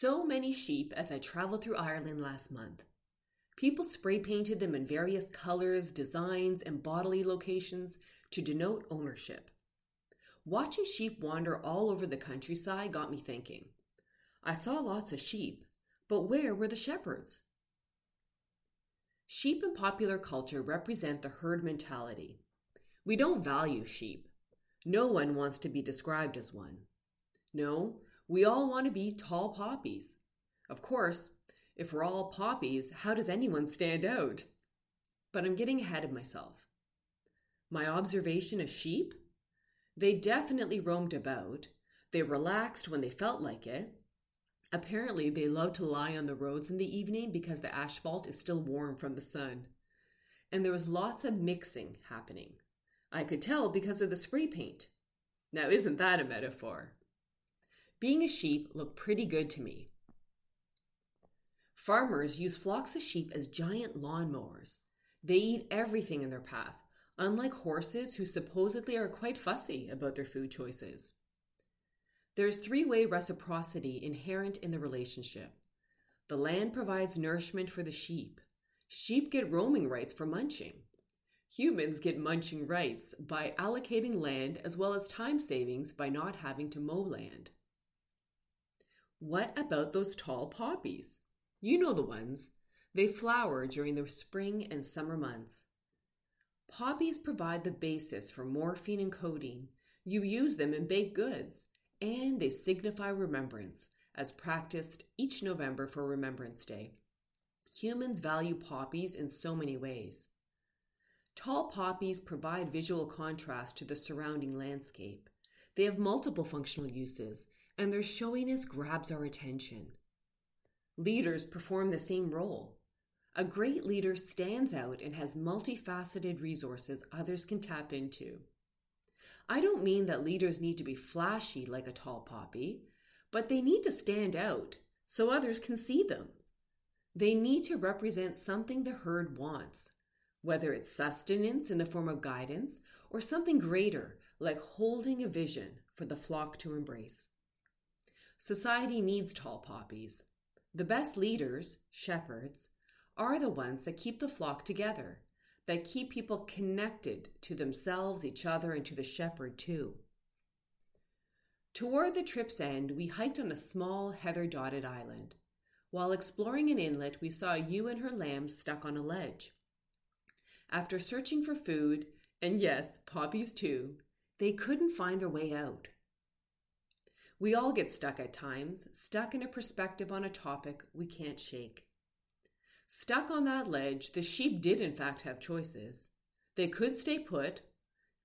So many sheep as I traveled through Ireland last month. People spray painted them in various colors, designs, and bodily locations to denote ownership. Watching sheep wander all over the countryside got me thinking. I saw lots of sheep, but where were the shepherds? Sheep in popular culture represent the herd mentality. We don't value sheep. No one wants to be described as one. No, we all want to be tall poppies. Of course, if we're all poppies, how does anyone stand out? But I'm getting ahead of myself. My observation of sheep? They definitely roamed about. They relaxed when they felt like it. Apparently, they love to lie on the roads in the evening because the asphalt is still warm from the sun. And there was lots of mixing happening. I could tell because of the spray paint. Now, isn't that a metaphor? Being a sheep looked pretty good to me. Farmers use flocks of sheep as giant lawnmowers. They eat everything in their path, unlike horses who supposedly are quite fussy about their food choices. There's three way reciprocity inherent in the relationship. The land provides nourishment for the sheep. Sheep get roaming rights for munching. Humans get munching rights by allocating land as well as time savings by not having to mow land. What about those tall poppies? You know the ones. They flower during the spring and summer months. Poppies provide the basis for morphine and codeine. You use them in baked goods, and they signify remembrance, as practiced each November for Remembrance Day. Humans value poppies in so many ways. Tall poppies provide visual contrast to the surrounding landscape. They have multiple functional uses, and their showiness grabs our attention. Leaders perform the same role. A great leader stands out and has multifaceted resources others can tap into. I don't mean that leaders need to be flashy like a tall poppy, but they need to stand out so others can see them. They need to represent something the herd wants, whether it's sustenance in the form of guidance or something greater like holding a vision for the flock to embrace. Society needs tall poppies. The best leaders, shepherds, are the ones that keep the flock together, that keep people connected to themselves, each other, and to the shepherd too. Toward the trip's end, we hiked on a small heather dotted island. While exploring an inlet, we saw a ewe and her lambs stuck on a ledge. After searching for food, and yes, poppies too, they couldn't find their way out. We all get stuck at times, stuck in a perspective on a topic we can't shake. Stuck on that ledge, the sheep did in fact have choices. They could stay put,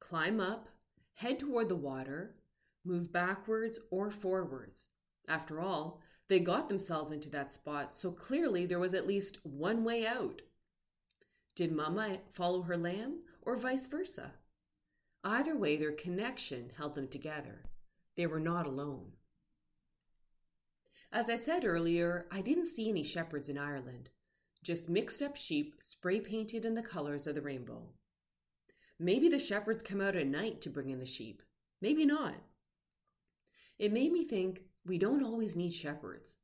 climb up, head toward the water, move backwards or forwards. After all, they got themselves into that spot, so clearly there was at least one way out. Did Mama follow her lamb, or vice versa? Either way, their connection held them together. They were not alone. As I said earlier, I didn't see any shepherds in Ireland, just mixed up sheep spray painted in the colors of the rainbow. Maybe the shepherds come out at night to bring in the sheep. Maybe not. It made me think we don't always need shepherds.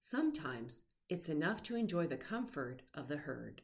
Sometimes it's enough to enjoy the comfort of the herd.